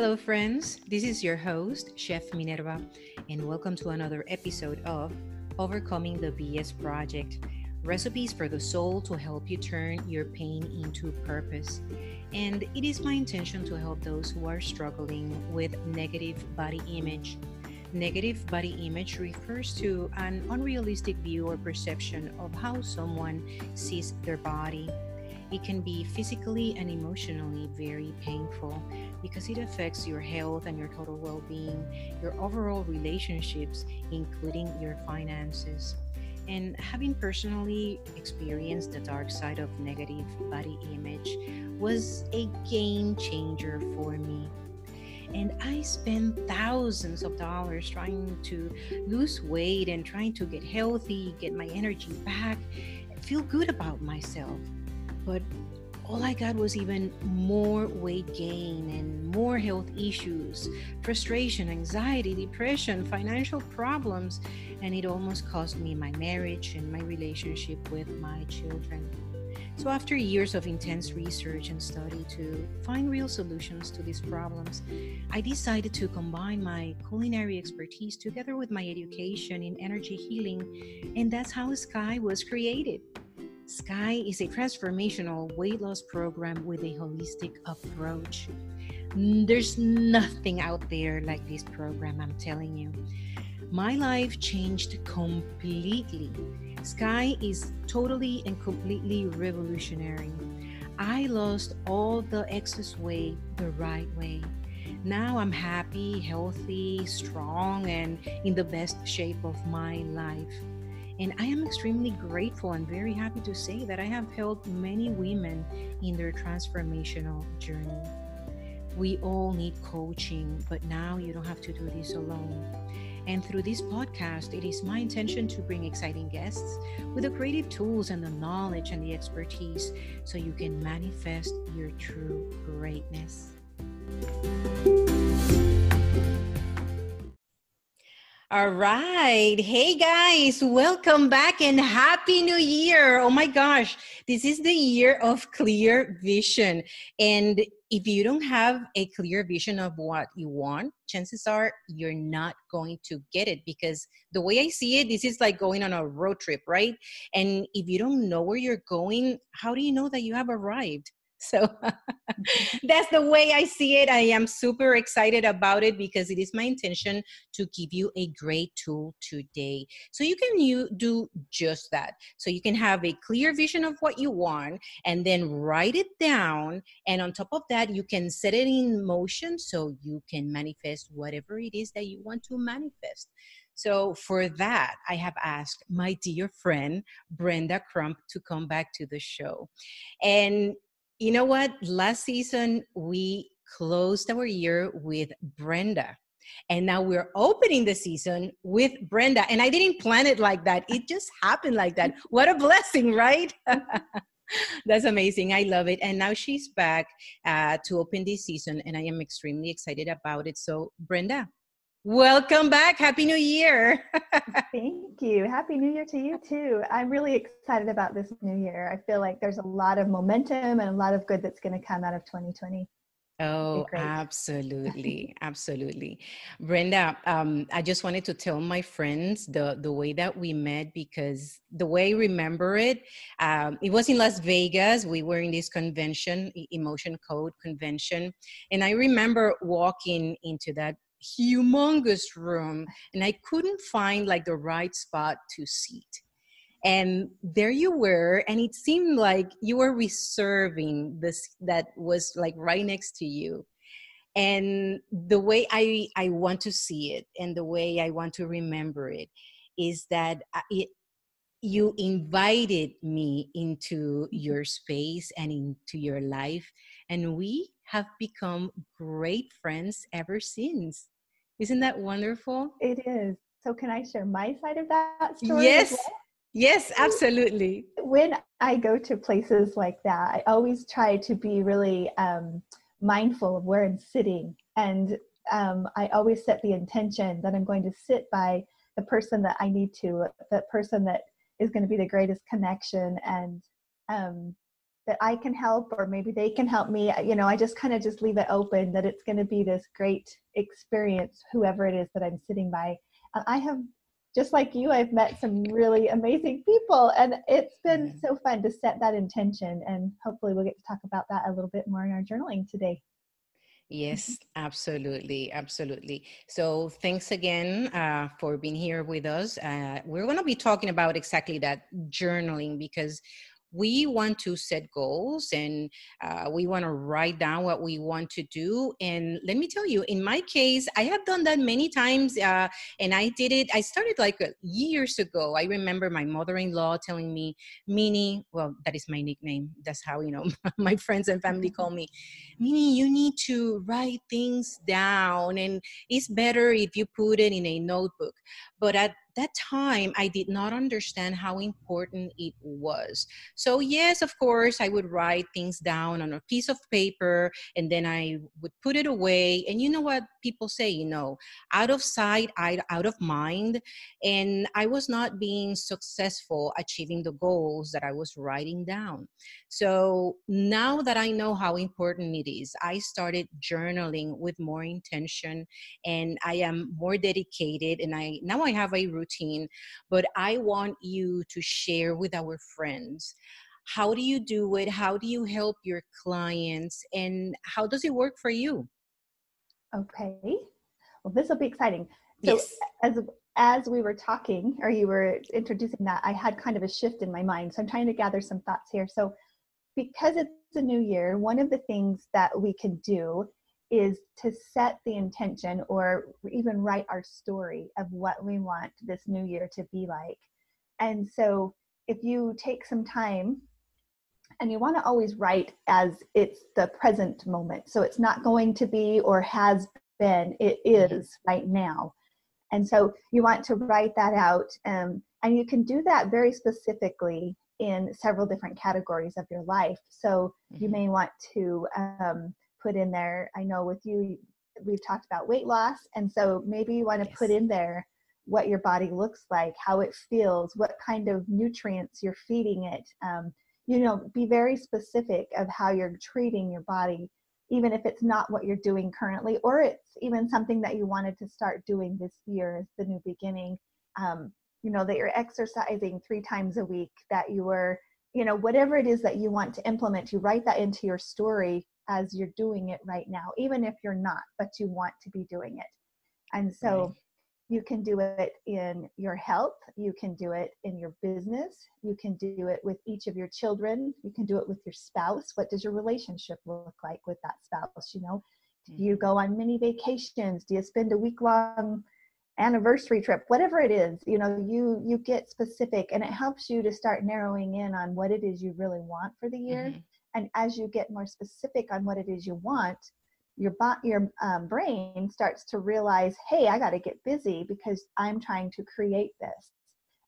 Hello, friends. This is your host, Chef Minerva, and welcome to another episode of Overcoming the BS Project recipes for the soul to help you turn your pain into purpose. And it is my intention to help those who are struggling with negative body image. Negative body image refers to an unrealistic view or perception of how someone sees their body it can be physically and emotionally very painful because it affects your health and your total well being, your overall relationships, including your finances. And having personally experienced the dark side of negative body image was a game changer for me. And I spent thousands of dollars trying to lose weight and trying to get healthy, get my energy back, feel good about myself. But all I got was even more weight gain and more health issues, frustration, anxiety, depression, financial problems, and it almost cost me my marriage and my relationship with my children. So, after years of intense research and study to find real solutions to these problems, I decided to combine my culinary expertise together with my education in energy healing, and that's how Sky was created. Sky is a transformational weight loss program with a holistic approach. Mm, there's nothing out there like this program, I'm telling you. My life changed completely. Sky is totally and completely revolutionary. I lost all the excess weight the right way. Now I'm happy, healthy, strong, and in the best shape of my life. And I am extremely grateful and very happy to say that I have helped many women in their transformational journey. We all need coaching, but now you don't have to do this alone. And through this podcast, it is my intention to bring exciting guests with the creative tools and the knowledge and the expertise so you can manifest your true greatness. All right. Hey guys, welcome back and happy new year. Oh my gosh, this is the year of clear vision. And if you don't have a clear vision of what you want, chances are you're not going to get it because the way I see it, this is like going on a road trip, right? And if you don't know where you're going, how do you know that you have arrived? So that's the way I see it. I am super excited about it because it is my intention to give you a great tool today. So you can you do just that. So you can have a clear vision of what you want and then write it down. And on top of that, you can set it in motion so you can manifest whatever it is that you want to manifest. So, for that, I have asked my dear friend Brenda Crump to come back to the show. And you know what? Last season, we closed our year with Brenda. And now we're opening the season with Brenda. And I didn't plan it like that. It just happened like that. What a blessing, right? That's amazing. I love it. And now she's back uh, to open this season, and I am extremely excited about it. So, Brenda, Welcome back. Happy New Year. Thank you. Happy New Year to you too. I'm really excited about this new year. I feel like there's a lot of momentum and a lot of good that's going to come out of 2020. Oh, absolutely, absolutely, Brenda. Um, I just wanted to tell my friends the the way that we met because the way I remember it, um, it was in Las Vegas. We were in this convention, Emotion Code convention, and I remember walking into that humongous room and I couldn't find like the right spot to seat. And there you were, and it seemed like you were reserving this that was like right next to you. And the way I, I want to see it and the way I want to remember it is that uh, it, you invited me into your space and into your life, and we have become great friends ever since. Isn't that wonderful? It is. So, can I share my side of that story? Yes. Well? Yes, absolutely. When I go to places like that, I always try to be really um, mindful of where I'm sitting. And um, I always set the intention that I'm going to sit by the person that I need to, the person that is going to be the greatest connection and um, that I can help or maybe they can help me. You know, I just kind of just leave it open that it's going to be this great experience, whoever it is that I'm sitting by. I have, just like you, I've met some really amazing people and it's been mm-hmm. so fun to set that intention. And hopefully we'll get to talk about that a little bit more in our journaling today. Yes, absolutely, absolutely. So thanks again uh, for being here with us. Uh, we're going to be talking about exactly that journaling because we want to set goals and uh, we want to write down what we want to do. And let me tell you in my case i have done that many times uh, and i did it i started like uh, years ago. I remember my mother-in-law telling me mini well that is my nickname. That's how you know my friends and family call me. Mini you need to write things down and it's better if you put it in a notebook. But at that time i did not understand how important it was. So yes of course i would write things down on a piece of paper and then i would put it away. And you know what people say you know out of sight out of mind. And i was not being successful achieving the goals that i was writing down. So now that i know how important it is i started journaling with more intention and i am more dedicated and i now i have a routine, but I want you to share with our friends. How do you do it? How do you help your clients? And how does it work for you? Okay. Well, this will be exciting. So yes. as as we were talking or you were introducing that, I had kind of a shift in my mind. So I'm trying to gather some thoughts here. So because it's a new year, one of the things that we can do is to set the intention or even write our story of what we want this new year to be like. And so if you take some time and you want to always write as it's the present moment. So it's not going to be or has been, it mm-hmm. right now. And so you want to write that out. Um, and you can do that very specifically in several different categories of your life. So you mm-hmm. may want to um, put in there. I know with you, we've talked about weight loss. And so maybe you want to yes. put in there what your body looks like, how it feels, what kind of nutrients you're feeding it. Um, you know, be very specific of how you're treating your body, even if it's not what you're doing currently, or it's even something that you wanted to start doing this year as the new beginning. Um, you know, that you're exercising three times a week, that you were, you know, whatever it is that you want to implement, you write that into your story as you're doing it right now, even if you're not, but you want to be doing it. And so you can do it in your health, you can do it in your business, you can do it with each of your children, you can do it with your spouse. What does your relationship look like with that spouse? You know, do you mm-hmm. go on many vacations? Do you spend a week long anniversary trip whatever it is you know you you get specific and it helps you to start narrowing in on what it is you really want for the year mm-hmm. And as you get more specific on what it is you want, your bo- your um, brain starts to realize, hey, I got to get busy because I'm trying to create this.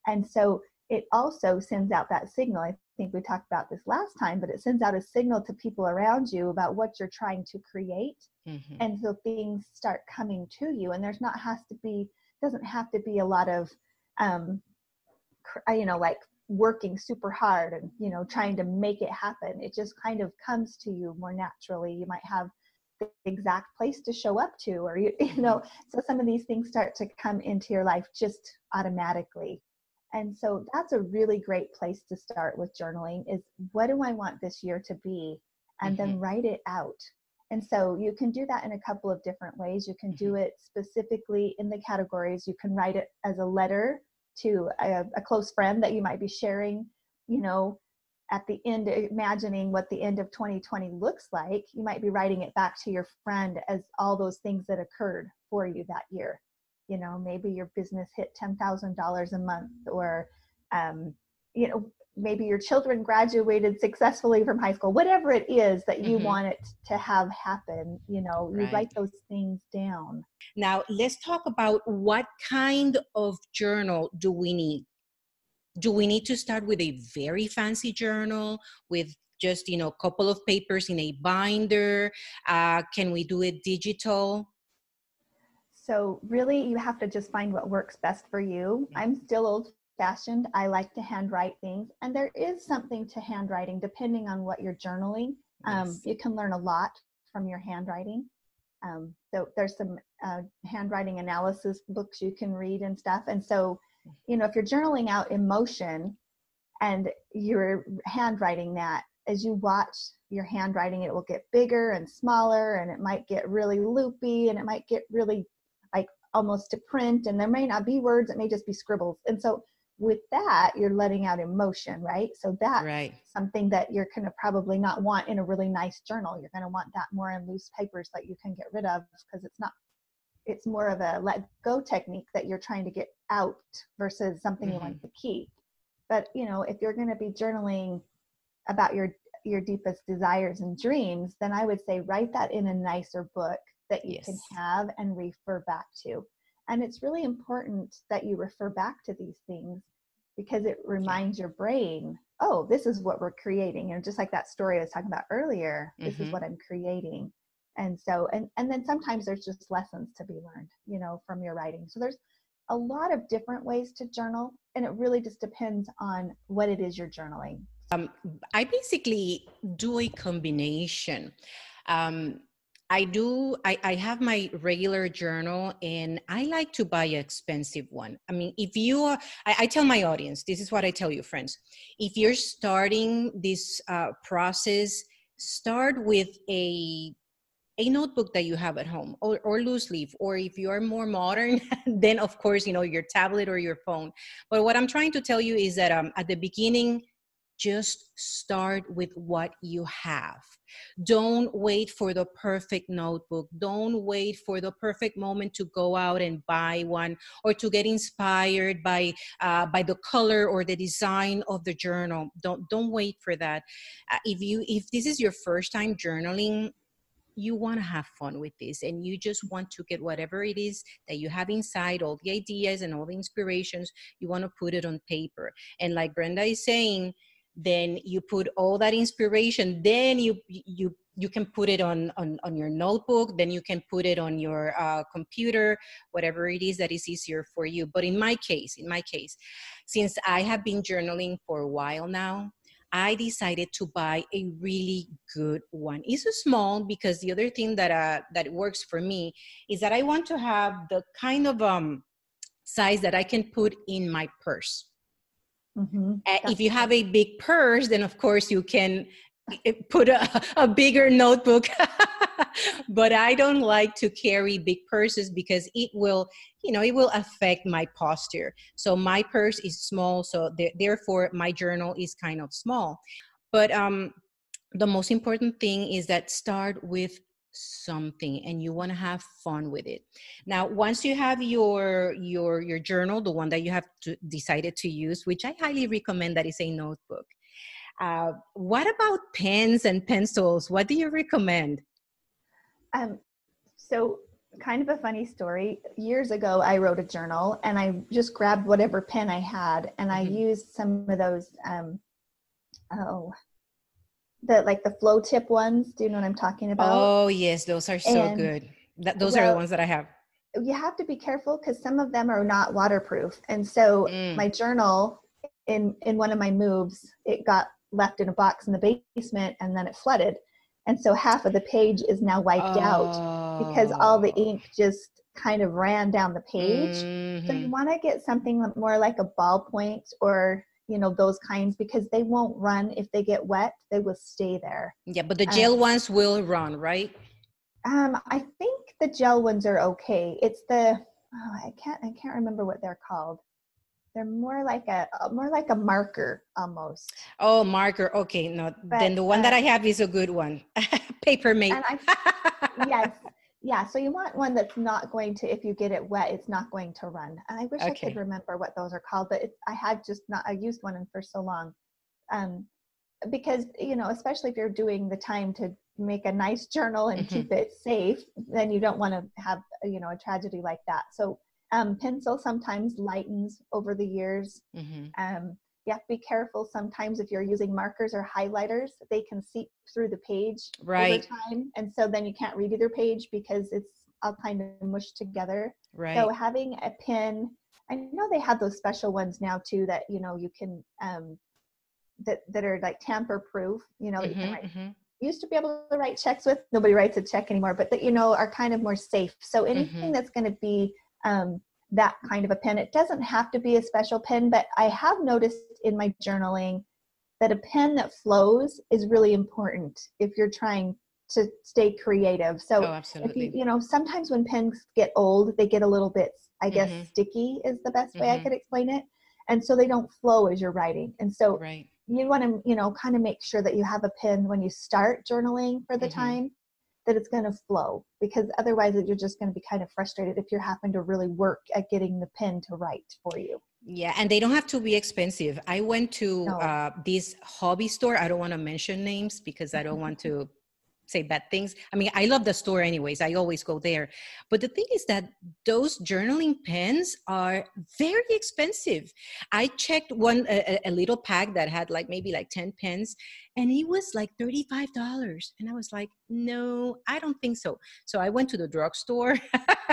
And so it also sends out that signal. I think we talked about this last time, but it sends out a signal to people around you about what you're trying to create. Mm-hmm. And so things start coming to you. And there's not has to be doesn't have to be a lot of um, you know like working super hard and you know trying to make it happen it just kind of comes to you more naturally. You might have the exact place to show up to or you, you know so some of these things start to come into your life just automatically. And so that's a really great place to start with journaling is what do i want this year to be? And mm-hmm. then write it out. And so you can do that in a couple of different ways. You can do mm-hmm. it specifically in the categories. You can write it as a letter to a, a close friend that you might be sharing, you know, at the end, imagining what the end of 2020 looks like, you might be writing it back to your friend as all those things that occurred for you that year. You know, maybe your business hit $10,000 a month, or, um, you know, maybe your children graduated successfully from high school, whatever it is that you mm-hmm. want it to have happen, you know, you write those things down. Now, let's talk about what kind of journal do we need? Do we need to start with a very fancy journal with just, you know, a couple of papers in a binder? Uh, can we do it digital? So, really, you have to just find what works best for you. I'm still old fashioned. I like to handwrite things, and there is something to handwriting depending on what you're journaling. Um, yes. You can learn a lot from your handwriting. Um, so there's some uh, handwriting analysis books you can read and stuff. And so, you know, if you're journaling out emotion and you're handwriting that, as you watch your handwriting, it will get bigger and smaller, and it might get really loopy, and it might get really like almost to print, and there may not be words; it may just be scribbles. And so, with that, you're letting out emotion, right? So that's right. something that you're going to probably not want in a really nice journal. You're going to want that more in loose papers that you can get rid of because it's not. It's more of a let go technique that you're trying to get out versus something mm-hmm. you want to keep. But you know, if you're going to be journaling about your your deepest desires and dreams, then I would say write that in a nicer book that you yes. can have and refer back to. And it's really important that you refer back to these things because it reminds your brain, oh, this is what we're creating. And just like that story I was talking about earlier, this mm-hmm. is what I'm creating. And so, and, and then sometimes there's just lessons to be learned, you know, from your writing. So there's a lot of different ways to journal, and it really just depends on what it is you're journaling. Um, I basically do a combination. Um, I do, I, I have my regular journal and I like to buy an expensive one. I mean, if you are, I, I tell my audience, this is what I tell you, friends. If you're starting this uh, process, start with a a notebook that you have at home or, or loose leaf or if you are more modern then of course you know your tablet or your phone but what i'm trying to tell you is that um, at the beginning just start with what you have. Don't wait for the perfect notebook. Don't wait for the perfect moment to go out and buy one or to get inspired by uh, by the color or the design of the journal. Don't don't wait for that. Uh, if you if this is your first time journaling, you want to have fun with this and you just want to get whatever it is that you have inside all the ideas and all the inspirations you want to put it on paper and like brenda is saying then you put all that inspiration then you you you can put it on on, on your notebook then you can put it on your uh, computer whatever it is that is easier for you. But in my case in my case since i have been journaling for a while now i decided to buy a really good one. It's a small because the other thing that uh, that works for me is that i want to have the kind of um size that i can put in my purse Mm-hmm. if you have a big purse, then of course you can eh, put a, a bigger notebook. but I don't like to carry big purses because it will, you know, it will affect my posture. So my purse is small, so th- therefore my journal is kind of small. But um, the most important thing is that start with something and you want to have fun with it. Now once you have your your your journal the one that you have to, decided to use which i highly recommend that is a notebook uh, what about pens and pencils? What do you recommend? Um, so kind of a funny story. Years ago i wrote a journal and i just grabbed whatever pen i had and i mm-hmm. used some of those um, oh the like the flow tip ones. Do you know what I'm talking about? Oh yes, those are so and, good. That, those well, are the ones that I have. You have to be careful because some of them are not waterproof, and so mm. my journal in in one of my moves it got left in a box in the basement and then it flooded and so half of the page is now wiped oh. out because all the ink oh. just kind of ran down the page mm-hmm. so you mm-hmm. want to get something more like a ballpoint or you know those kinds because they won't run. If they get wet they will stay there. Yeah but the gel um, ones will run right? Um i think the gel ones are okay. It's the oh, i can't i can't remember what they're called. They're more like a more like a marker almost. Oh marker. Okay no but, then the one uh, that i have is a good one. Paper mate. yes yeah, so you want one that's not going to, if you get it wet, it's not going to run. And I wish okay. I could remember what those are called, but I had just not, I used one for so long. Um, because, you know, especially if you're doing the time to make a nice journal and mm-hmm. keep it safe, then you don't want to have, you know, a tragedy like that. So um, pencil sometimes lightens over the years. Mm-hmm. Um, you have to be careful sometimes if you're using markers or highlighters they can seep through the page right over time and so then you can't read either page because it's all kind of mushed together right so having a pin I know they have those special ones now too that you know you can um, that that are like tamper proof. You know, mm-hmm, you can mm-hmm, write. Mm-hmm. Used to be able to write checks with. Nobody writes a check anymore, but that you know are kind of more safe. So anything mm-hmm. that's going to be um, that kind of a pen, it doesn't have to be a special pen. But I have noticed in my journaling that a pen that flows is really important if you're trying to stay creative. So oh, if you you know sometimes when pens get old, they get a little bit I guess mm-hmm. sticky is the best way mm-hmm. I could explain it. And so they don't flow as you're writing. And so right. you want to, you know, kind of make sure that you have a pen when you start journaling for the mm-hmm. time that it's going to flow because otherwise you're just going to be kind of frustrated if you're having to really work at getting the pen to write for you. Yeah, and they don't have to be expensive. I went to no. uh, this hobby store. I don't want to mention names because I don't want to say bad things. I mean, I love the store anyways. I always go there. But the thing is that those journaling pens are very expensive. I checked one a, a little pack that had like maybe like 10 pens and it was like $35 and I was like, "No, I don't think so." So I went to the drugstore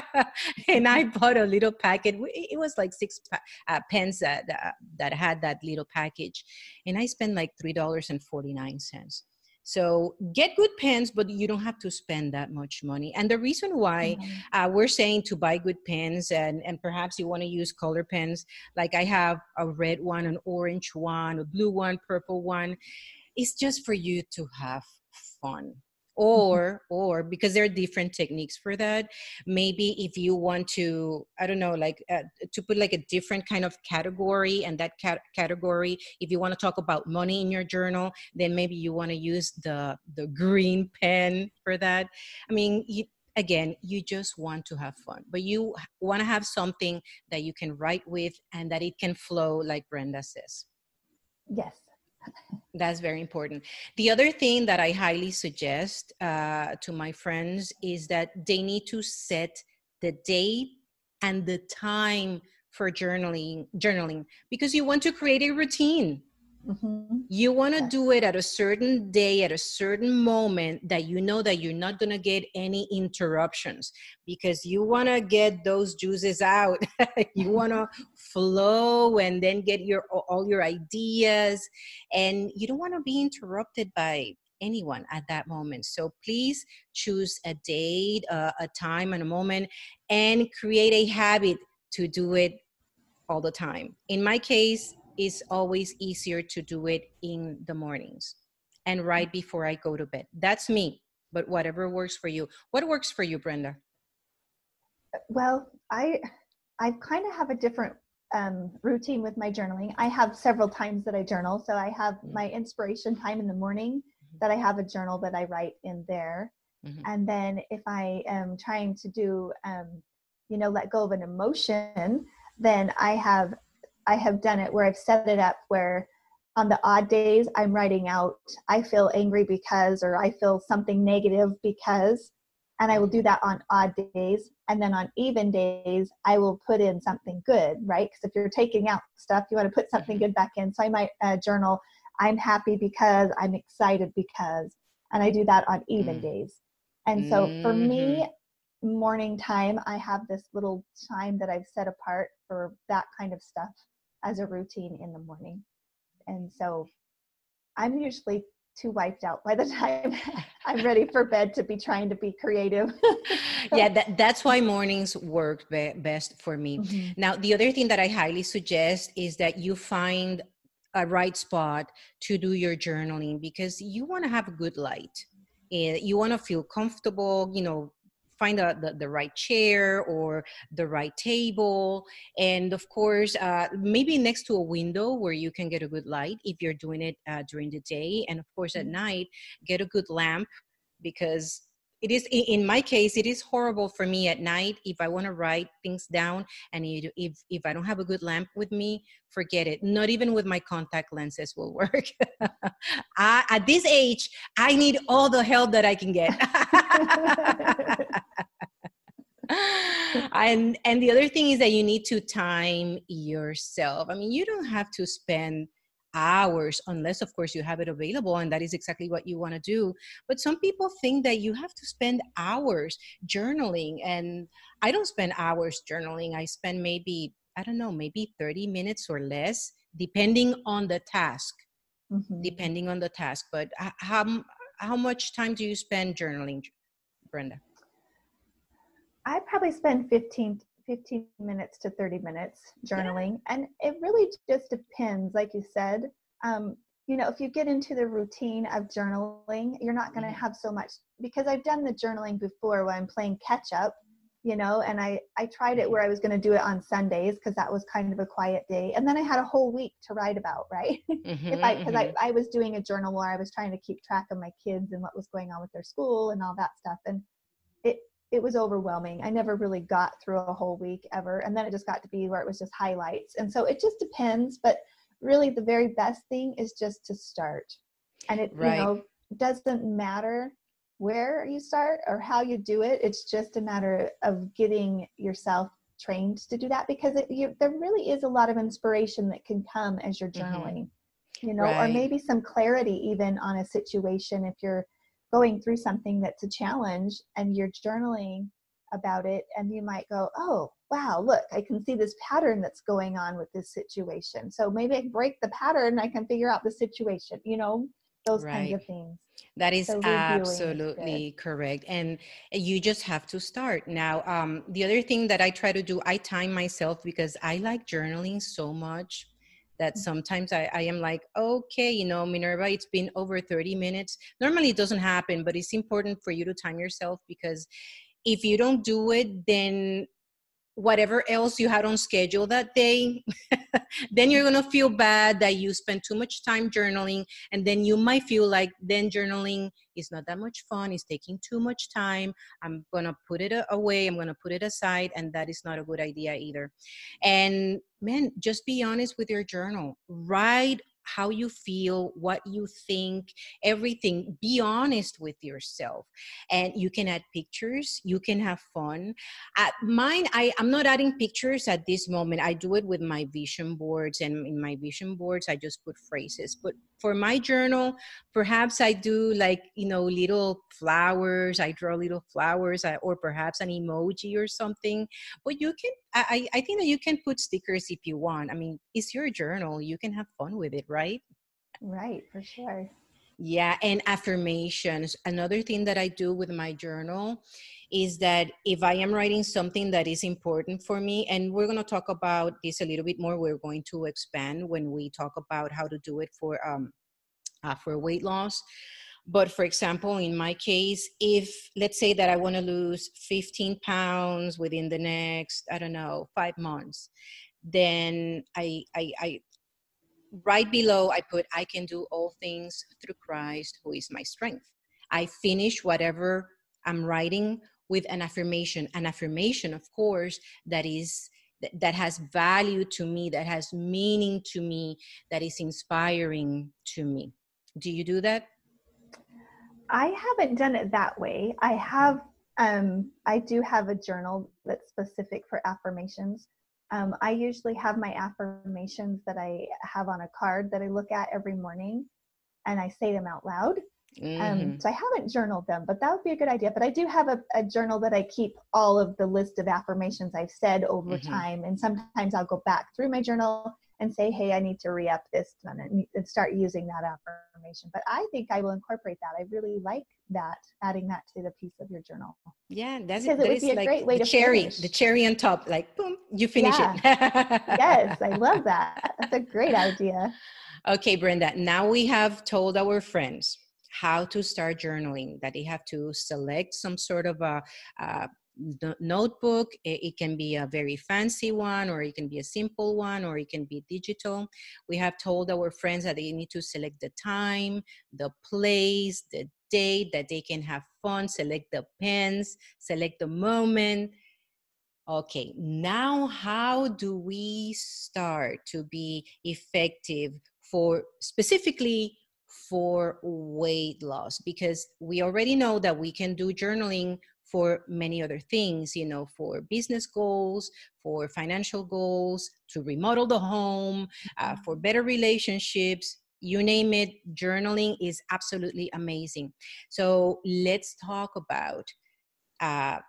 and I bought a little packet. It was like six uh, pens that uh, that had that little package and I spent like $3.49 so get good pens, but you don't have to spend that much money. And the reason why mm-hmm. uh, we're saying to buy good pens and, and perhaps you want to use color pens, like I have a red one, an orange one, a blue one, purple one, is just for you to have fun. Or or because there are different techniques for that. Maybe if you want to i don't know like uh, to put like a different kind of category and that cat- category if you want to talk about money in your journal then maybe you want to use the the green pen for that. I mean you, again you just want to have fun but you want to have something that you can write with and that it can flow like brenda says. Yes that's very important. The other thing that I highly suggest uh, to my friends is that they need to set the date and the time for journaling journaling because you want to create a routine Mm-hmm. You want to do it at a certain day, at a certain moment that you know that you're not going to get any interruptions because you want to get those juices out. you want to flow and then get your all your ideas and you don't want to be interrupted by anyone at that moment. So please choose a date, uh, a time and a moment and create a habit to do it all the time. In my case, it's always easier to do it in the mornings and right before I go to bed. That's me, but whatever works for you. What works for you, Brenda? Well, I I kind of have a different um, routine with my journaling. I have several times that I journal. So I have mm-hmm. my inspiration time in the morning mm-hmm. that I have a journal that I write in there. Mm-hmm. And then if I am trying to do, um, you know, let go of an emotion, then I have I have done it where I've set it up where on the odd days I'm writing out, I feel angry because, or I feel something negative because, and I will do that on odd days. And then on even days, I will put in something good, right? Because if you're taking out stuff, you want to put something mm-hmm. good back in. So I might uh, journal, I'm happy because, I'm excited because, and I do that on even mm. days. And so for me, mm-hmm. morning time, I have this little time that I've set apart for that kind of stuff as a routine in the morning. And so I'm usually too wiped out by the time I'm ready for bed to be trying to be creative. yeah, that, that's why mornings work be- best for me. Mm-hmm. Now, the other thing that I highly suggest is that you find a right spot to do your journaling because you want to have a good light. You want to feel comfortable, you know, find the, the, the, right chair or the right table and of course uh, maybe next to a window where you can get a good light if you're doing it uh, during the day and of course at mm-hmm. night get a good lamp because it is in my case it is horrible for me at night if i want to write things down and if if i don't have a good lamp with me forget it. Not even with my contact lenses will work. I, at this age i need all the help that i can get. And and the other thing is that you need to time yourself. I mean you don't have to spend hours unless of course you have it available and that is exactly what you want to do but some people think that you have to spend hours journaling and i don't spend hours journaling i spend maybe I don't know, maybe 30 minutes or less, depending on the task. Mm-hmm. Depending on the task. But how, how much time do you spend journaling, Brenda? I probably spend 15, 15 minutes to 30 minutes journaling. Yeah. And it really just depends, like you said. Um, you know, if you get into the routine of journaling, you're not going to mm-hmm. have so much because I've done the journaling before when I'm playing catch up, you know, and I I tried it mm-hmm. where I was going to do it on Sundays because that was kind of a quiet day, and then I had a whole week to write about, right? Mm-hmm, if I because mm-hmm. I I was doing a journal where I was trying to keep track of my kids and what was going on with their school and all that stuff, and it it was overwhelming. I never really got through a whole week ever, and then it just got to be where it was just highlights, and so it just depends, but really the very best thing is just to start and it right. you know doesn't matter where you start or how you do it it's just a matter of getting yourself trained to do that because it, you, there really is a lot of inspiration that can come as you're mm-hmm. journaling mm-hmm. you know right. or maybe some clarity even on a situation if you're going through something that's a challenge and you're journaling about it and you might go oh wow look i can see this pattern that's going on with this situation. So maybe i break the pattern i can figure out the situation you know those right. kinds of things. That is so absolutely correct and you just have to start. Now um, the other thing that i try to do i time myself because i like journaling so much that mm. sometimes I, I, am like, okay, you know, Minerva, it's been over 30 minutes. Normally it doesn't happen, but it's important for you to time yourself because if you don't do it then whatever else you had on schedule that day then you're going to feel bad that you spent too much time journaling and then you might feel like then journaling is not that much fun it's taking too much time i'm going to put it away i'm going to put it aside and that is not a good idea either. And man just be honest with your journal. Write how you feel, what you think, everything. Be honest with yourself. And you can add pictures, you can have fun. At mine, I, I'm not adding pictures at this moment. I do it with my vision boards, and in my vision boards, I just put phrases. But for my journal, perhaps I do like, you know, little flowers. I draw little flowers uh, or perhaps an emoji or something. But you can, I, I think that you can put stickers if you want. I mean, it's your journal. You can have fun with it, right? Right, for sure. Yeah, and affirmations. Another thing that I do with my journal is that if I am writing something that is important for me, and we're going to talk about this a little bit more, we're going to expand when we talk about how to do it for um, uh, for weight loss. But for example, in my case, if let's say that I want to lose 15 pounds within the next, I don't know, five months, then I, I, I right below I put, I can do all things through Christ who is my strength. I finish whatever I'm writing with an affirmation an affirmation of course that is that has value to me that has meaning to me that is inspiring to me. Do you do that? I haven't done it that way. I have um, i do have a journal that's specific for affirmations um, i usually have my affirmations that i have on a card that i look at every morning and i say them out loud um, mm-hmm. Um, so I haven't journaled them, but that would be a good idea. But I do have a, a journal that I keep all of the list of affirmations I've said over mm-hmm. time. And sometimes I'll go back through my journal and say, hey, I need to re up this and, and start using that affirmation. But I think I will incorporate that. I really like that, adding that to the piece of your journal. Yeah, that's because it would be a like great way the to cherry, finish. the cherry on top, like boom, you finish yeah. it. yes, I love that. That's a great idea. Okay, Brenda. Now we have told our friends how to start journaling, that they have to select some sort of a, a notebook. It, can be a very fancy one, or it can be a simple one, or it can be digital. We have told our friends that they need to select the time, the place, the date, that they can have fun, select the pens, select the moment. Okay, now how do we start to be effective for specifically for weight loss because we already know that we can do journaling for many other things, you know, for business goals, for financial goals, to remodel the home, uh, for mm-hmm. better relationships, you name it, journaling is absolutely amazing. So let's talk about uh,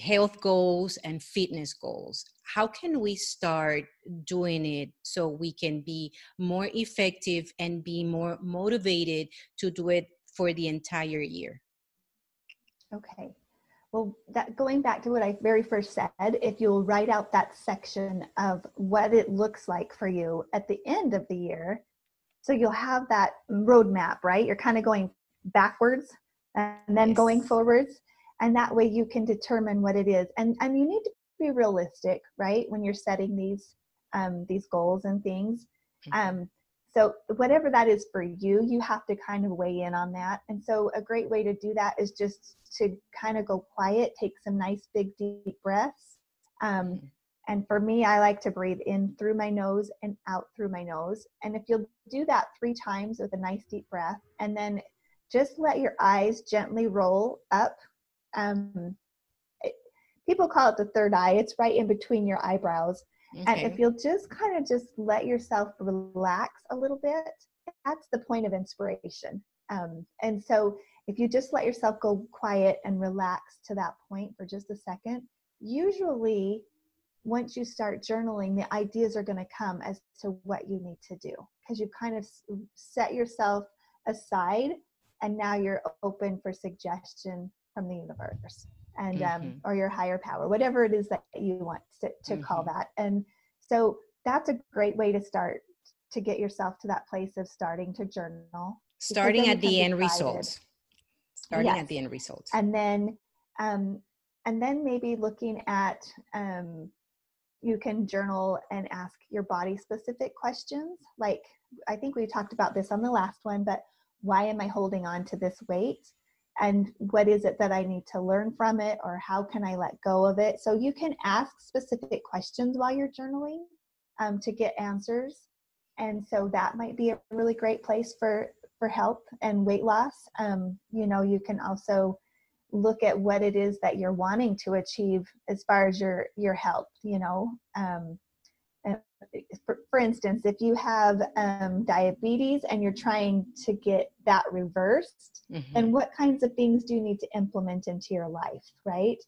health goals and fitness goals how can we start doing it so we can be more effective and be more motivated to do it for the entire year okay well that going back to what i very first said if you'll write out that section of what it looks like for you at the end of the year so you'll have that roadmap right you're kind of going backwards and then yes. going forwards and that way you can determine what it is and and you need to be realistic right when you're setting these um, these goals and things mm-hmm. um, so whatever that is for you you have to kind of weigh in on that and so a great way to do that is just to kind of go quiet take some nice big deep breaths um, mm-hmm. and for me i like to breathe in through my nose and out through my nose and if you'll do that three times with a nice deep breath and then just let your eyes gently roll up um, it, people call it the third eye. It's right in between your eyebrows. Okay. And if you'll just kind of just let yourself relax a little bit, that's the point of inspiration. Um, and so if you just let yourself go quiet and relax to that point for just a second, usually once you start journaling, the ideas are going to come as to what you need to do because you kind of set yourself aside and now you're open for suggestion from the universe and um, mm-hmm. um, or your higher power whatever it is that you want to, to mm-hmm. call that and so that's a great way to start to get yourself to that place of starting to journal starting at the end results starting yes. at the end results and then um, and then maybe looking at um, you can journal and ask your body specific questions like i think we talked about this on the last one but why am i holding on to this weight and what is it that I need to learn from it or how can I let go of it. So you can ask specific questions while you're journaling um, to get answers. And so that might be a really great place for for health and weight loss. Um, you know, you can also look at what it is that you're wanting to achieve as far as your your health. You know, um, for, for instance, if you have um, diabetes and you're trying to get that reversed, mm-hmm. and what kinds of things do you need to implement into your life, right?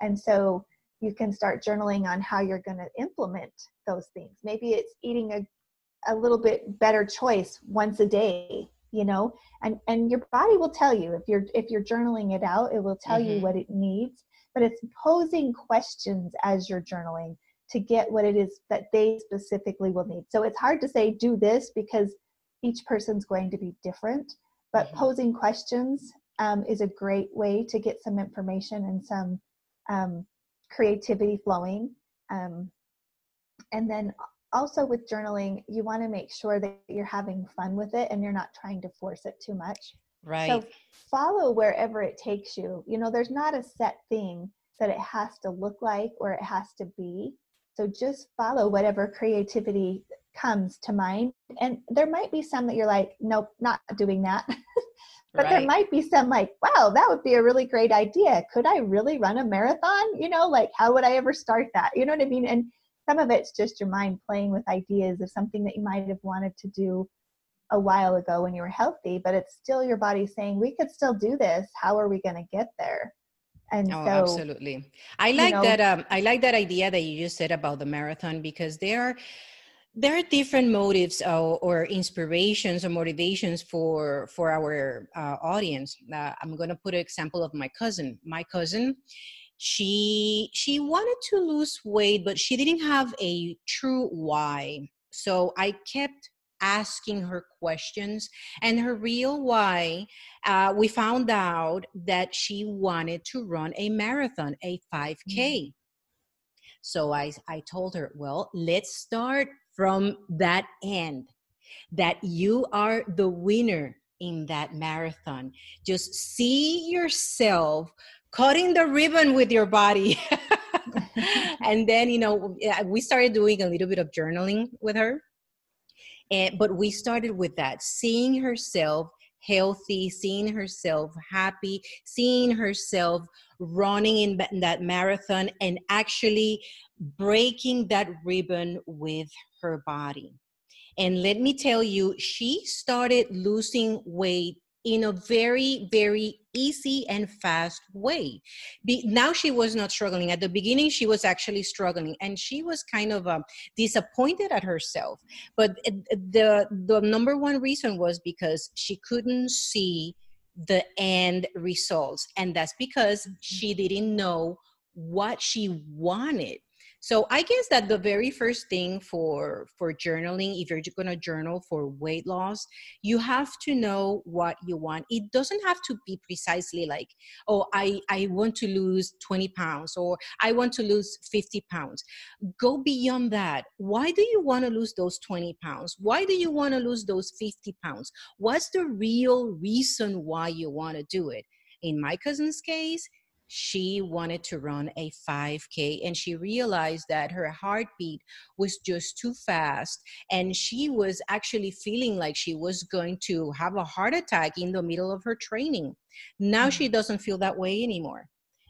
And so you can start journaling on how you're going to implement those things. Maybe it's eating a, a little bit better choice once a day, you know, and and your body will tell you if you're if you're journaling it out, it will tell mm-hmm. you what it needs. But it's posing questions as you're journaling to get what it is that they specifically will need. So it's hard to say do this because each person's going to be different, but mm-hmm. posing questions um, is a great way to get some information and some um, creativity flowing. Um, and then also with journaling, you want to make sure that you're having fun with it and you're not trying to force it too much. Right. So follow wherever it takes you. You know, there's not a set thing that it has to look like or it has to be. So just follow whatever creativity comes to mind. And there might be some that you're like, nope, not doing that. but right. there might be some like, wow, that would be a really great idea. Could I really run a marathon? You know, like how would I ever start that? You know what I mean? And some of it's just your mind playing with ideas of something that you might have wanted to do a while ago when you were healthy, but it's still your body saying, we could still do this. How are we going to get there? And oh, so, absolutely. I like you know, that um, i like that idea that you just said about the marathon because there are there are different motives or, or inspirations or motivations for for our uh, audience. Uh, i'm going to put an example of my cousin. My cousin she she wanted to lose weight but she didn't have a true why. So i kept asking her questions and her real why uh, we found out that she wanted to run a marathon a 5k mm-hmm. so I, I told her well let's start from that end that you are the winner in that marathon. Just see yourself cutting the ribbon with your body. And then you know we started doing a little bit of journaling with her and but we started with that, seeing herself healthy, seeing herself happy, seeing herself running in that marathon and actually breaking that ribbon with her body. And let me tell you, she started losing weight in a very very easy and fast way. Be, now she was not struggling. At the beginning she was actually struggling and she was kind of um, disappointed at herself. But the the number one reason was because she couldn't see the end results and that's because she didn't know what she wanted so i guess that the very first thing for for journaling if you're going to journal for weight loss you have to know what you want. It doesn't have to be precisely like oh i i want to lose 20 pounds or i want to lose 50 pounds. Go beyond that. Why do you want to lose those 20 pounds? Why do you want to lose those 50 pounds? What's the real reason why you want to do it? In my cousin's case she wanted to run a 5K and she realized that her heartbeat was just too fast. And she was actually feeling like she was going to have a heart attack in the middle of her training. Now mm-hmm. she doesn't feel that way anymore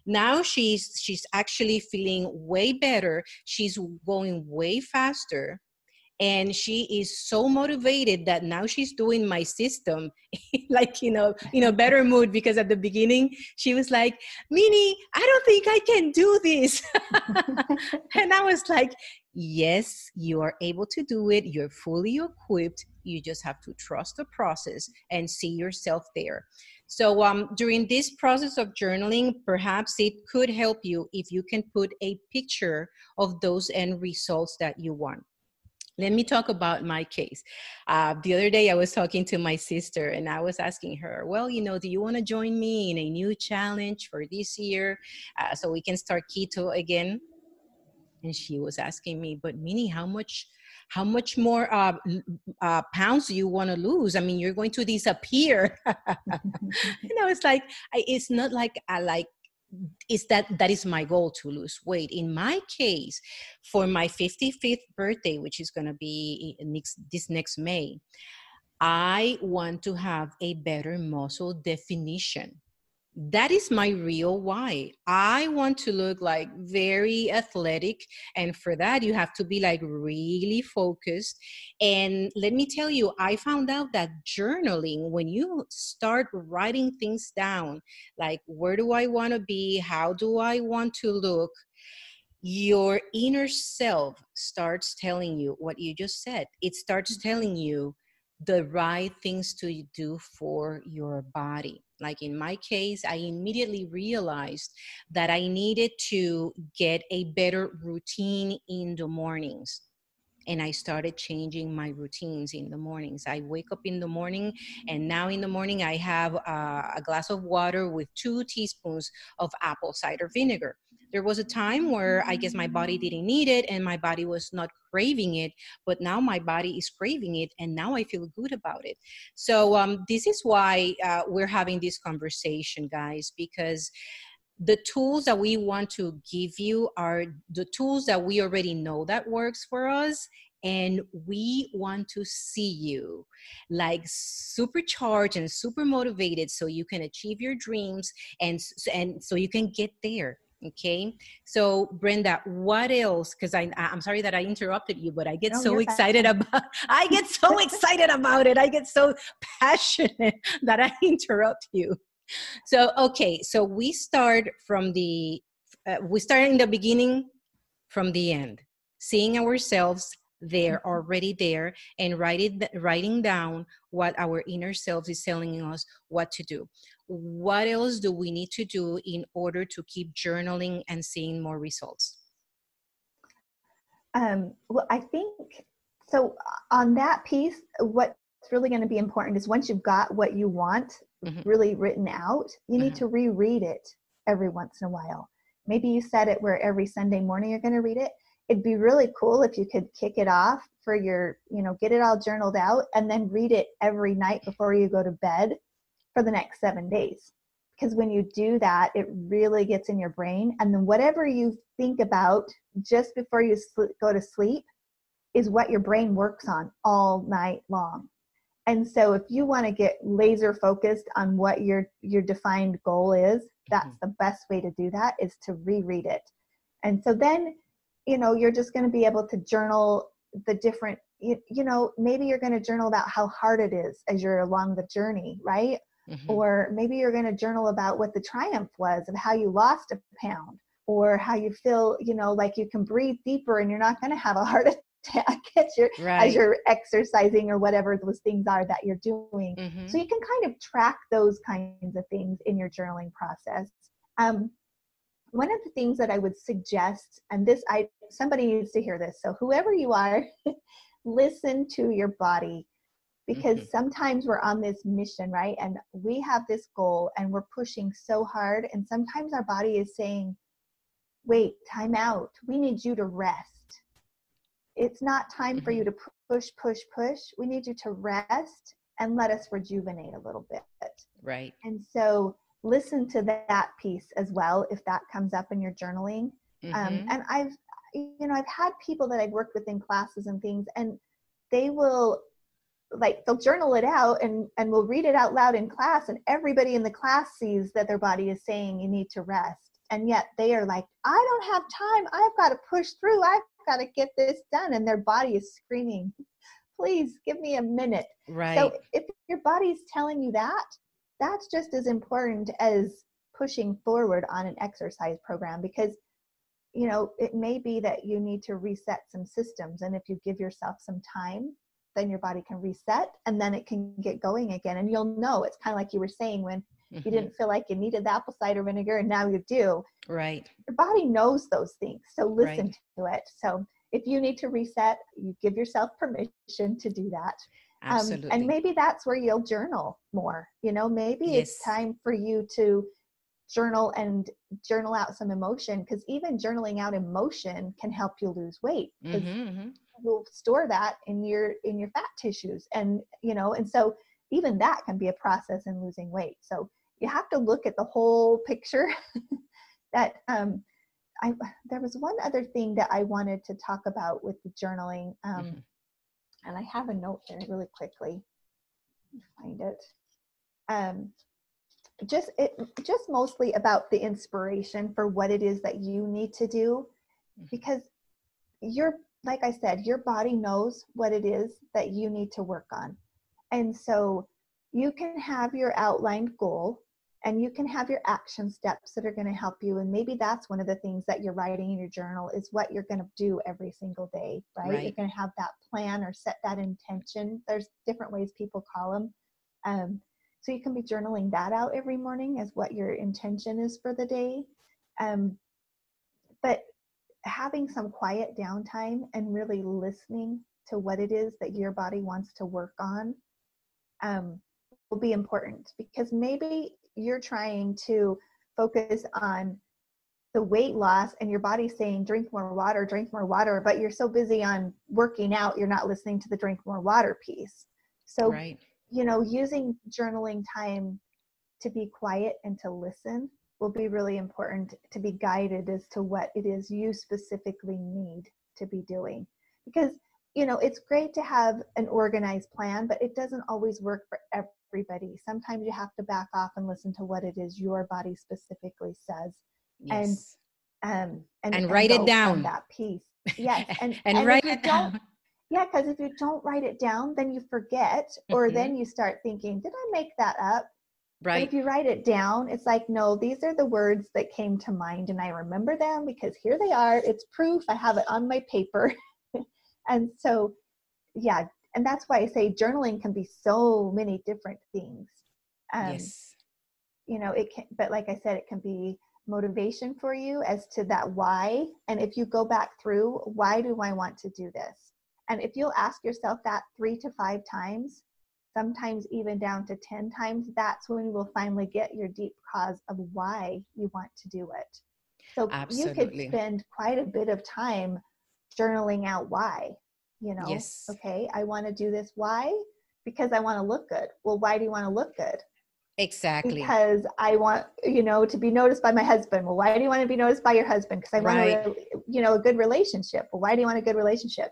now she's she's actually feeling way better she's going way faster and she is so motivated that now she's doing my system like you know in a better mood because at the beginning she was like Minnie I don't think I can do this. And I was like yes you are able to do it. You're fully equipped. You just have to trust the process and see yourself there. So um, during this process of journaling, perhaps it could help you if you can put a picture of those end results that you want. Let me talk about my case. Uh, the other day, I was talking to my sister and I was asking her, Well, you know, do you want to join me in a new challenge for this year uh, so we can start keto again? And she was asking me, But Minnie, how much? How much more uh, uh pounds do you want to lose? I mean, you're going to disappear. you know, it's like it's not like I like is that that is my goal to lose weight. In my case for my 55th birthday which is going to be next this next may i want to have a better muscle definition that is my real why. I want to look like very athletic and for that you have to be like really focused. And let me tell you i found out that journaling when you start writing things down like where do i want to be? How do i want to look? Your inner self starts telling you what you just said. It starts mm-hmm. telling you the right things to do for your body like in my case, I immediately realized that I needed to get a better routine in the mornings and I started changing my routines in the mornings. I wake up in the morning, and now in the morning, I have uh, a glass of water with two teaspoons of apple cider vinegar there was a time where I guess my body didn't need it and my body was not craving it, but now my body is craving it and now I feel good about it. So, um, this is why uh, we're having this conversation, guys, because the tools that we want to give you are the tools that we already know that works for us and we want to see you like supercharged and super motivated so you can achieve your dreams and and so you can get there okay? So brenda what else? Because i i'm sorry that i interrupted you but i get no, so excited fine. about i get so excited about it. I get so passionate that i interrupt you. So okay so we start from the uh, we start in the beginning from the end seeing ourselves there mm-hmm. already there and writing writing down what our inner self is telling us what to do what else do we need to do in order to keep journaling and seeing more results? Um, well, I think so. On that piece, what's really going to be important is once you've got what you want mm-hmm. really written out, you need mm-hmm. to reread it every once in a while. Maybe you set it where every Sunday morning you're going to read it. It'd be really cool if you could kick it off for your, you know, get it all journaled out and then read it every night before you go to bed for the next seven days. Because when you do that, it really gets in your brain. And then whatever you think about just before you go to sleep is what your brain works on all night long. And so if you want to get laser focused on what your your defined goal is, that's mm-hmm. the best way to do that is to reread it. And so then, you know, you're just going to be able to journal the different you, you know, maybe you're going to journal about how hard it is as you're along the journey, right? Mm-hmm. Or maybe you're going to journal about what the triumph was of how you lost a pound or how you feel, you know, like you can breathe deeper and you're not going to have a heart attack as you're, right. as you're exercising or whatever those things are that you're doing. Mm-hmm. So you can kind of track those kinds of things in your journaling process. Um, one of the things that I would suggest, and this I somebody needs to hear this. So whoever you are, listen to your body because mm-hmm. sometimes we're on this mission, right? And we have this goal and we're pushing so hard, and sometimes our body is saying, wait, time out. We need you to rest. It's not time mm-hmm. for you to push, push, push. We need you to rest and let us rejuvenate a little bit. Right. And so listen to that piece as well if that comes up in your journaling. Um, mm-hmm. Um, and I've, you know, I've had people that I've worked with in classes and things, and they will like they'll journal it out and and we'll read it out loud in class and everybody in the class sees that their body is saying you need to rest. And yet they are like i don't have time. I've got to push through. I've got to get this done. And their body is screaming please give me a minute. Right. so if your body's telling you that that's just as important as pushing forward on an exercise program because you know it may be that you need to reset some systems. And if you give yourself some time then your body can reset and then it can get going again and you'll know it's kind of like you were saying when mm-hmm. you didn't feel like you needed the apple cider vinegar and now you do right your body knows those things so listen right. to it so if you need to reset you give yourself permission to do that Absolutely. Um, and maybe that's where you'll journal more you know maybe yes. it's time for you to journal and journal out some emotion because even journaling out emotion can help you lose weight mm-hmm, mm-hmm. You'll store that in your in your fat tissues and you know and so even that can be a process in losing weight so you have to look at the whole picture that um i there was one other thing that i wanted to talk about with the journaling um mm-hmm. and i have a note here really quickly find it um just it just mostly about the inspiration for what it is that you need to do mm-hmm. because you're like i said your body knows what it is that you need to work on. And so you can have your outlined goal and you can have your action steps that are going to help you. And maybe that's one of the things that you're writing in your journal is what you're going to do every single day right, right. you're going to have that plan or set that intention. There's different ways people call them um, so you can be journaling that out every morning as what your intention is for the day. Um, but having some quiet downtime and really listening to what it is that your body wants to work on um, will be important because maybe you're trying to focus on the weight loss and your body's saying drink more water drink more water but you're so busy on working out you're not listening to the drink more water piece. So right. you know, using journaling time to be quiet and to listen will be really important to be guided as to what it is you specifically need to be doing. Because, you know, it's great to have an organized plan, but it doesn't always work for everybody. Sometimes you have to back off and listen to what it is your body specifically says. Yes. And um and, and write and it down. That piece. Yes. And, and, and write it down yeah, because if you don't write it down, then you forget, or mm-hmm. then you start thinking, did I make that up? Right. But if you write it down, it's like, no, these are the words that came to mind, and I remember them because here they are. It's proof. I have it on my paper. and so, yeah, and that's why I say journaling can be so many different things. Um, yes. You know, it can, but like I said, it can be motivation for you as to that why. And if you go back through, why do I want to do this? And if you'll ask yourself that three to five times, sometimes even down to 10 times, that's when you will finally get your deep cause of why you want to do it. So Absolutely. you could spend quite a bit of time journaling out why, you know, yes. okay, I want to do this. Why? Because I want to look good. Well, why do you want to look good? Exactly. Because I want, you know, to be noticed by my husband. Well, why do you want to be noticed by your husband? Because I want, right. a, you know, a good relationship. Well, why do you want a good relationship?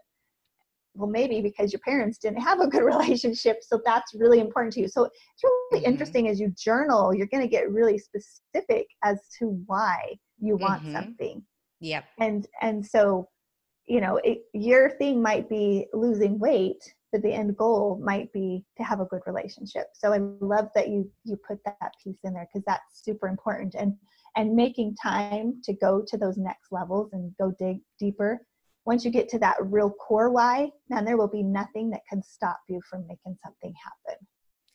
Well maybe because your parents didn't have a good relationship so that's really important to you so it's really mm-hmm. interesting as you journal you're going to get really specific as to why you want mm-hmm. something yep and and so you know it, your thing might be losing weight but the end goal might be to have a good relationship so i love that you you put that piece in there because that's super important and and making time to go to those next levels and go dig deeper once you get to that real core why then there will be nothing that can stop you from making something happen.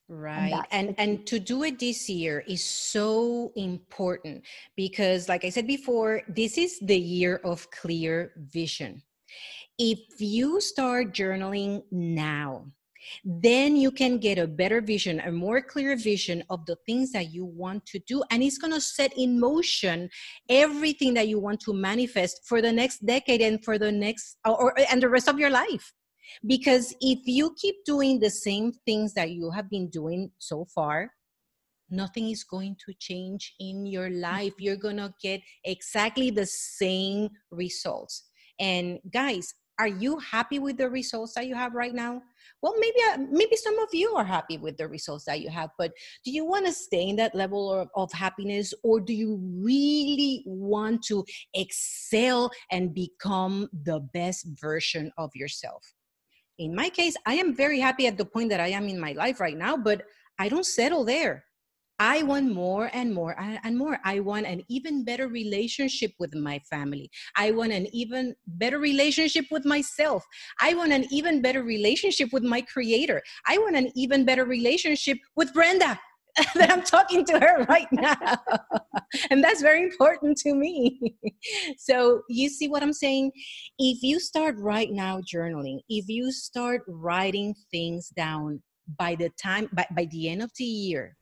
Right. and and, and to do it this year is so important because like i said before this is the year of clear vision. If you start journaling now then you can get a better vision a more clear vision of the things that you want to do. And it's going to set in motion everything that you want to manifest for the next decade and for the next or and the rest of your life. Because if you keep doing the same things that you have been doing so far nothing is going to change in your life. You're going to get exactly the same results. And guys are you happy with the results that you have right now? Well maybe uh, maybe some of you are happy with the results that you have but do you want to stay in that level of, of happiness or do you really want to excel and become the best version of yourself? In my case i am very happy at the point that i am in my life right now but i don't settle there I want more and more and more. I want an even better relationship with my family. I want an even better relationship with myself. I want an even better relationship with my creator. I want an even better relationship with Brenda that I'm talking to her right now. and that's very important to me. so, you see what I'm saying? If you start right now journaling, if you start writing things down by the time, by, by the end of the year,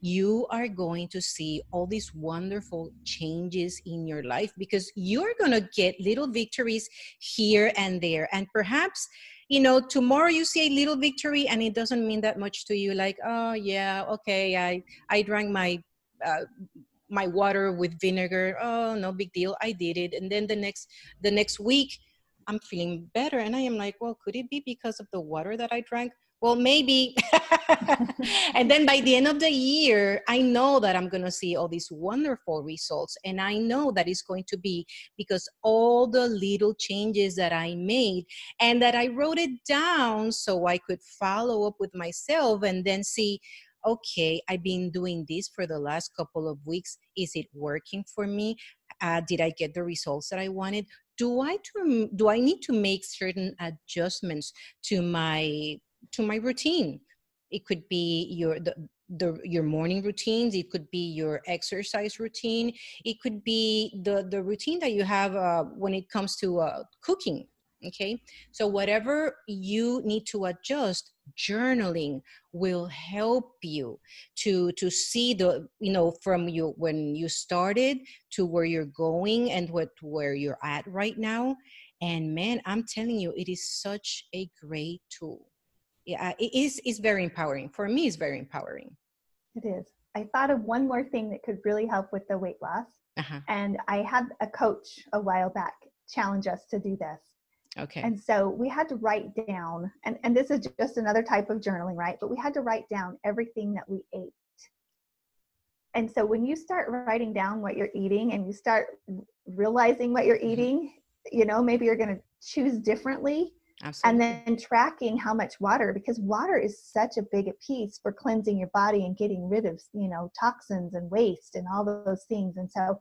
you are going to see all these wonderful changes in your life because you're going to get little victories here and there. And perhaps, you know, tomorrow you see a little victory and it doesn't mean that much to you. Like, oh, yeah, okay, I, I drank my. Uh, my water with vinegar oh no big deal i did it and then the next the next week i'm feeling better and i am like well could it be because of the water that i drank well maybe. And then by the end of the year i know that i'm going to see all these wonderful results and i know that it's going to be because all the little changes that i made and that i wrote it down so i could follow up with myself and then see okay i've been doing this for the last couple of weeks. Is it working for me? Uh, did i get the results that i wanted? Do i to, do i need to make certain adjustments to my to my routine. It could be your the, the your morning routines it could be your exercise routine it could be the the routine that you have uh, when it comes to uh, cooking okay? So whatever you need to adjust journaling will help you to to see the you know from you when you started to where you're going and what where you're at right now. And man i'm telling you it is such a great tool yeah, it is is very empowering. For me, it's very empowering. It is. I thought of one more thing that could really help with the weight loss. Uh-huh. And I had a coach a while back challenge us to do this. Okay. And so we had to write down, and, and this is just another type of journaling, right? But we had to write down everything that we ate. And so when you start writing down what you're eating and you start realizing what you're mm-hmm. eating, you know, maybe you're going to choose differently Absolutely. And then tracking how much water, because water is such a big piece for cleansing your body and getting rid of, you know, toxins and waste and all those things. And so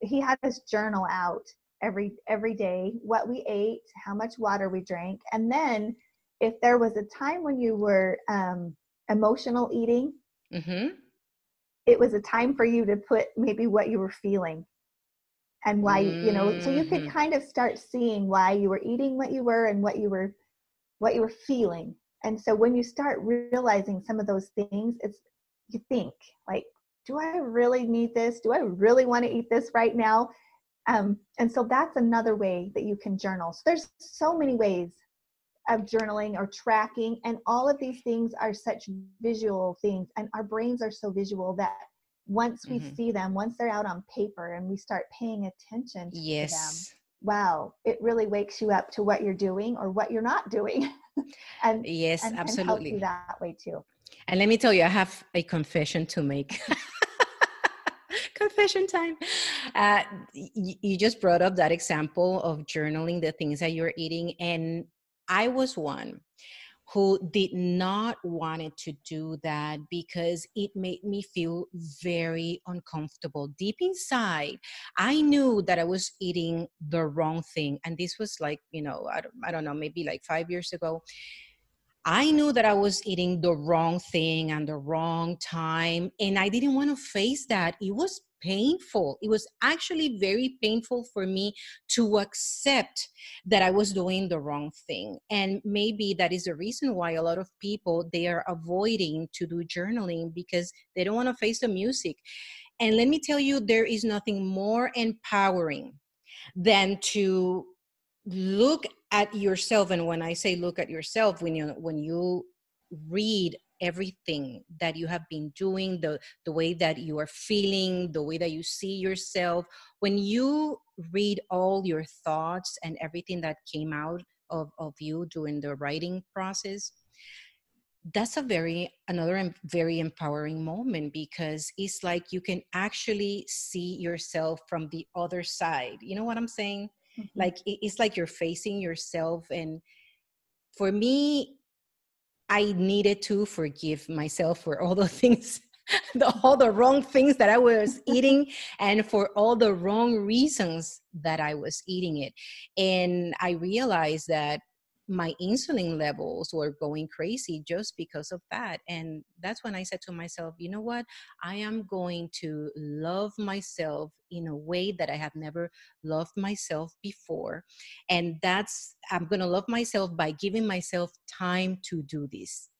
he had this journal out every every day, what we ate, how much water we drank, and then if there was a time when you were um, emotional eating, mm-hmm. it was a time for you to put maybe what you were feeling and why mm-hmm. you know so you could mm-hmm. kind of start seeing why you were eating what you were and what you were what you were feeling and so when you start realizing some of those things it's you think like do i really need this do i really want to eat this right now um, and so that's another way that you can journal so there's so many ways of journaling or tracking and all of these things are such visual things and our brains are so visual that once we mm-hmm. see them, once they're out on paper and we start paying attention to yes. them, wow, it really wakes you up to what you're doing or what you're not doing. and yes, and, absolutely. And that way too. And let me tell you, I have a confession to make. confession time. Uh, y- you just brought up that example of journaling the things that you're eating, and I was one who did not wanted to do that because it made me feel very uncomfortable deep inside i knew that i was eating the wrong thing and this was like you know i don't, I don't know maybe like 5 years ago I knew that I was eating the wrong thing and the wrong time, and I didn't want to face that. It was painful. It was actually very painful for me to accept that I was doing the wrong thing. And maybe that is the reason why a lot of people they are avoiding to do journaling because they don't want to face the music. And let me tell you there is nothing more empowering than to look at yourself and when i say look at yourself when you when you read everything that you have been doing the the way that you are feeling the way that you see yourself. When you read all your thoughts and everything that came out of, of you during the writing process that's a very another very empowering moment because it's like you can actually see yourself from the other side. You know what i'm saying? Mm-hmm. like it's like you're facing yourself. And for me I needed to forgive myself for all the things, the, all the wrong things that I was eating, and for all the wrong reasons that I was eating it. And I realized that my insulin levels were going crazy just because of that. And that's when I said to myself, you know what? I am going to love myself in a way that I have never loved myself before. And that's, I'm going to love myself by giving myself time to do this.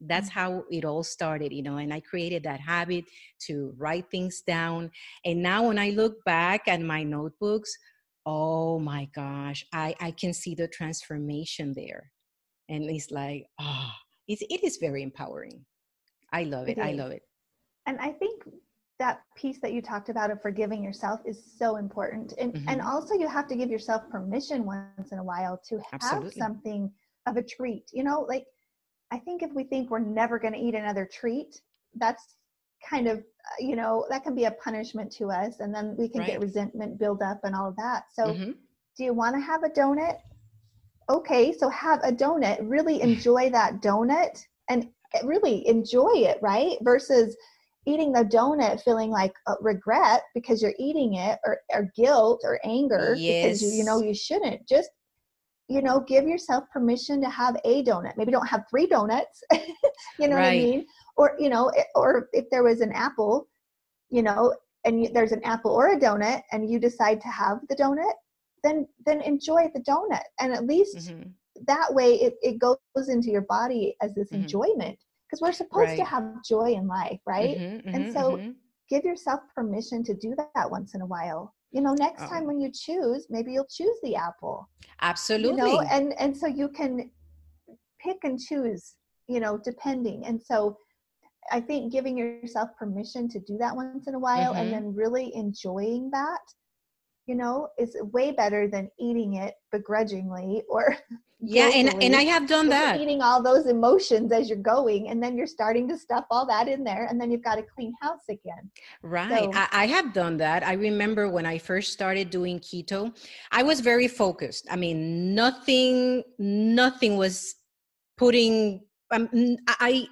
That's mm. how it all started, you know, and I created that habit to write things down. And now when I look back at my notebooks, oh my gosh i i can see the transformation there. And it's like ah oh, it's, it is very empowering. I love it, it i love it. And i think that piece that you talked about of forgiving yourself is so important. And mm-hmm. and also you have to give yourself permission once in a while to have Absolutely. something of a treat you know like i think if we think we're never going to eat another treat that's kind of uh, you know that can be a punishment to us and then we can right. get resentment build up and all of that so mm-hmm. do you want to have a donut okay so have a donut really enjoy that donut and really enjoy it right versus eating the donut feeling like regret because you're eating it or, or guilt or anger yes. because you, you know you shouldn't just you know give yourself permission to have a donut maybe don't have three donuts you know right. what i mean or you know or if there was an apple you know and there's an apple or a donut and you decide to have the donut then then enjoy the donut and at least mm-hmm. that way it, it goes into your body as this mm-hmm. enjoyment because we're supposed right. to have joy in life right mm-hmm, and mm-hmm, so mm-hmm. give yourself permission to do that once in a while you know next oh. time when you choose maybe you'll choose the apple absolutely you know and and so you can pick and choose you know depending and so I think giving yourself permission to do that once in a while mm-hmm. and then really enjoying that, you know, is way better than eating it begrudgingly or yeah and and i have done that. eating all those emotions as you're going and then you're starting to stuff all that in there and then you've got a clean house again. Right so, I, I, have done that. I remember when i first started doing keto i was very focused. I mean nothing nothing was putting um, i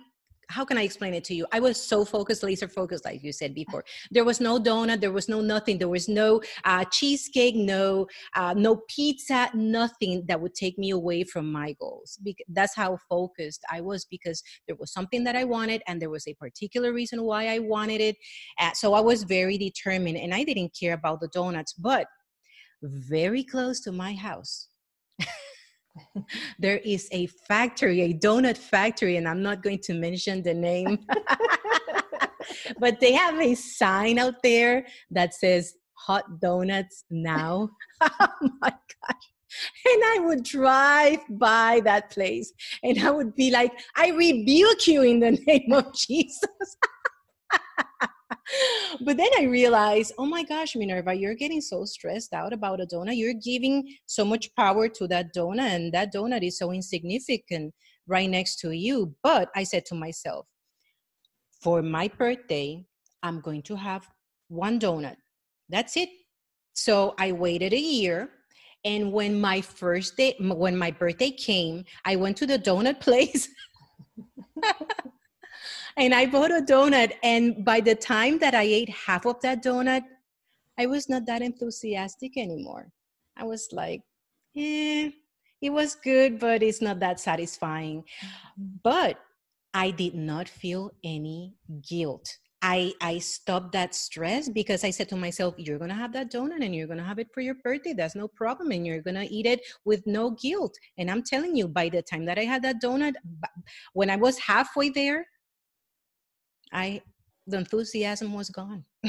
how can I explain it to you? I was so focused, laser focused, like you said before. There was no donut, there was no nothing, there was no uh, cheesecake, no uh, no pizza, nothing that would take me away from my goals. Because that's how focused I was because there was something that I wanted, and there was a particular reason why I wanted it. Uh, so I was very determined, and I didn't care about the donuts, but very close to my house there is a factory, a donut factory, and I'm not going to mention the name, but they have a sign out there that says hot donuts now. oh my gosh. And I would drive by that place and I would be like, I rebuke you in the name of Jesus but then I realized, oh my gosh, Minerva, you're getting so stressed out about a donut. You're giving so much power to that donut, and that donut is so insignificant right next to you. But I said to myself, for my birthday, I'm going to have one donut. That's it. So I waited a year And when my first day, when my birthday came, I went to the donut place. And I bought a donut. And by the time that I ate half of that donut, I was not that enthusiastic anymore. I was like, eh, it was good, but it's not that satisfying. But I did not feel any guilt. I I stopped that stress because I said to myself, you're gonna have that donut and you're gonna have it for your birthday. That's no problem, and you're gonna eat it with no guilt. And I'm telling you, by the time that I had that donut, when I was halfway there, I the enthusiasm was gone.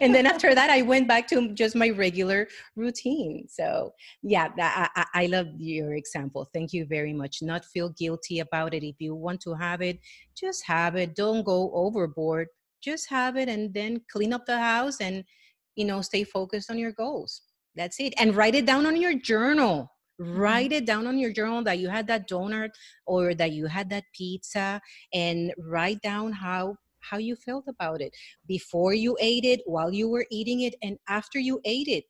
and then after that, I went back to just my regular routine. So yeah, that, I, I love your example. Thank you very much. Not feel guilty about it. If you want to have it, just have it. Don't go overboard. Just have it, and then clean up the house, and you know, stay focused on your goals. That's it. And write it down on your journal. Write it down on your journal that you had that donut or that you had that pizza and write down how how you felt about it before you ate it, while you were eating it, and after you ate it.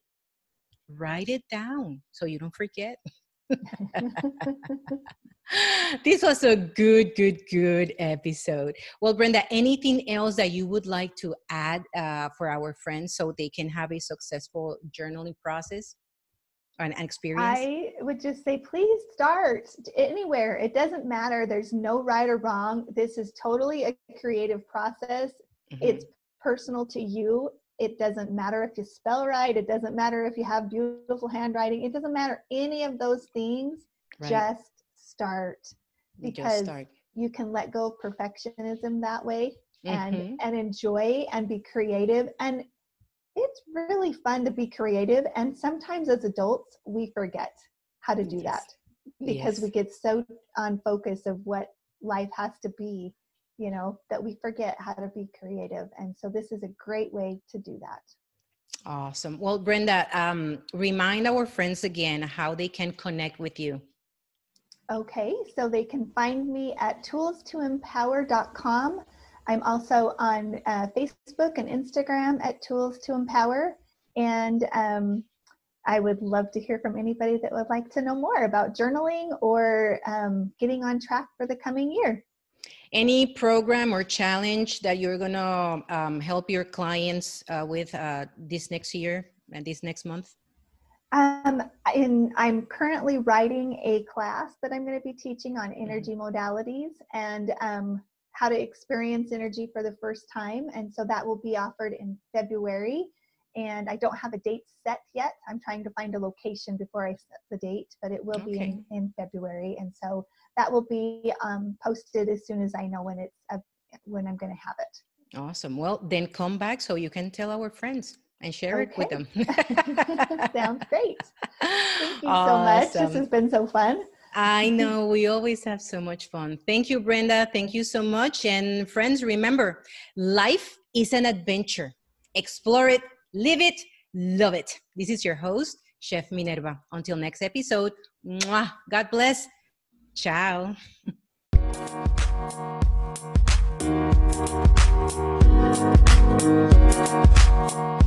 Write it down so you don't forget. this was a good, good, good episode. Well, Brenda, anything else that you would like to add uh, for our friends so they can have a successful journaling process? An experience? I would just say, please start anywhere. It doesn't matter. There's no right or wrong. This is totally a creative process. Mm-hmm. It's personal to you. It doesn't matter if you spell right. It doesn't matter if you have beautiful handwriting. It doesn't matter any of those things. Right. Just start because just start. you can let go of perfectionism that way and mm-hmm. and enjoy and be creative and it's really fun to be creative and sometimes as adults we forget how to do yes. that because yes. we get so on focus of what life has to be you know that we forget how to be creative and so this is a great way to do that awesome well brenda um, remind our friends again how they can connect with you okay so they can find me at toolstoempower.com I'm also on uh, Facebook and Instagram at Tools to Empower. And um, I would love to hear from anybody that would like to know more about journaling or um, getting on track for the coming year. Any program or challenge that you're going to um, help your clients uh, with uh, this next year and this next month? Um, in, I'm currently writing a class that I'm going to be teaching on mm-hmm. energy modalities, and um, how to experience energy for the first time. And so that will be offered in February. And I don't have a date set yet. I'm trying to find a location before I set the date, but it will okay. be in, in February. And so that will be um, posted as soon as I know when it's uh, when I'm going to have it. Awesome. Well, then come back so you can tell our friends and share okay. it with them. Sounds great. Thank you awesome. so much. This has been so fun. I know we always have so much fun. Thank you, Brenda. Thank you so much. And friends, remember life is an adventure. Explore it, live it, love it. This is your host, Chef Minerva. Until next episode, mwah, God bless. Ciao.